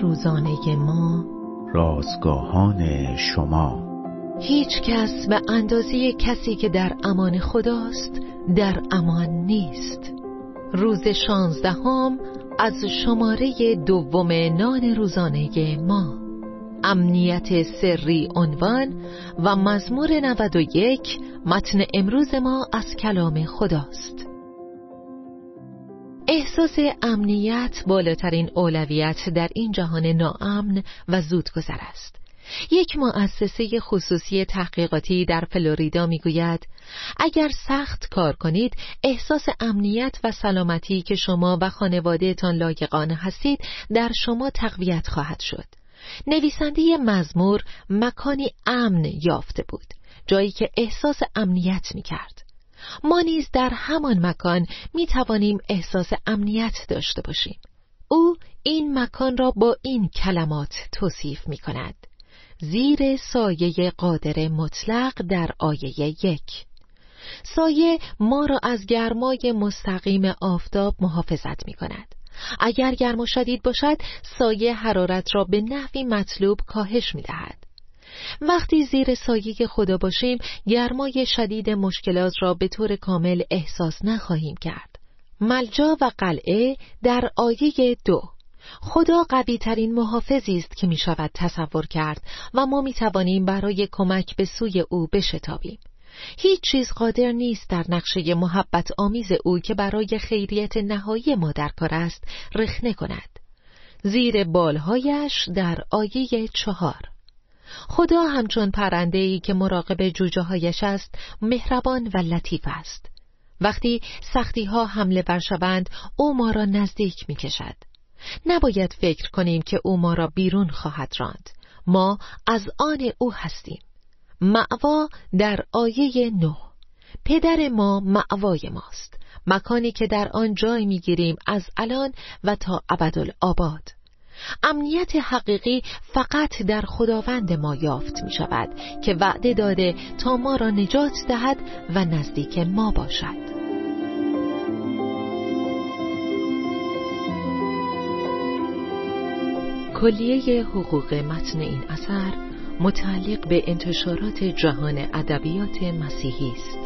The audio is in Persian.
روزانه ما. رازگاهان شما. هیچ کس به اندازه کسی که در امان خداست در امان نیست. روز شانزدهم از شماره دوم نان روزانه ما. امنیت سری عنوان و مزمور 91 متن امروز ما از کلام خداست. احساس امنیت بالاترین اولویت در این جهان ناامن و زودگذر است. یک مؤسسه خصوصی تحقیقاتی در فلوریدا می‌گوید اگر سخت کار کنید احساس امنیت و سلامتی که شما و خانوادهتان لایقانه هستید در شما تقویت خواهد شد. نویسنده مزمور مکانی امن یافته بود جایی که احساس امنیت می کرد ما نیز در همان مکان می توانیم احساس امنیت داشته باشیم. او این مکان را با این کلمات توصیف می کند زیر سایه قادر مطلق در آیه یک. سایه ما را از گرمای مستقیم آفتاب محافظت می کند اگر گرم و شدید باشد سایه حرارت را به نحوی مطلوب کاهش می دهد. وقتی زیر سایه خدا باشیم گرمای شدید مشکلات را به طور کامل احساس نخواهیم کرد ملجا و قلعه در آیه دو خدا قوی ترین محافظی است که می شود تصور کرد و ما می توانیم برای کمک به سوی او بشتابیم. هیچ چیز قادر نیست در نقشه محبت آمیز او که برای خیریت نهایی ما در کار است رخنه کند. زیر بالهایش در آیه چهار خدا همچون پرنده ای که مراقب جوجه هایش است مهربان و لطیف است. وقتی سختی ها حمله برشوند او ما را نزدیک می کشد. نباید فکر کنیم که او ما را بیرون خواهد راند. ما از آن او هستیم. معوا در آیه نه. پدر ما معوای ماست. مکانی که در آن جای می‌گیریم از الان و تا ابدالآباد. امنیت حقیقی فقط در خداوند ما یافت می شود که وعده داده تا ما را نجات دهد و نزدیک ما باشد کلیه حقوق متن این اثر متعلق به انتشارات جهان ادبیات مسیحی است.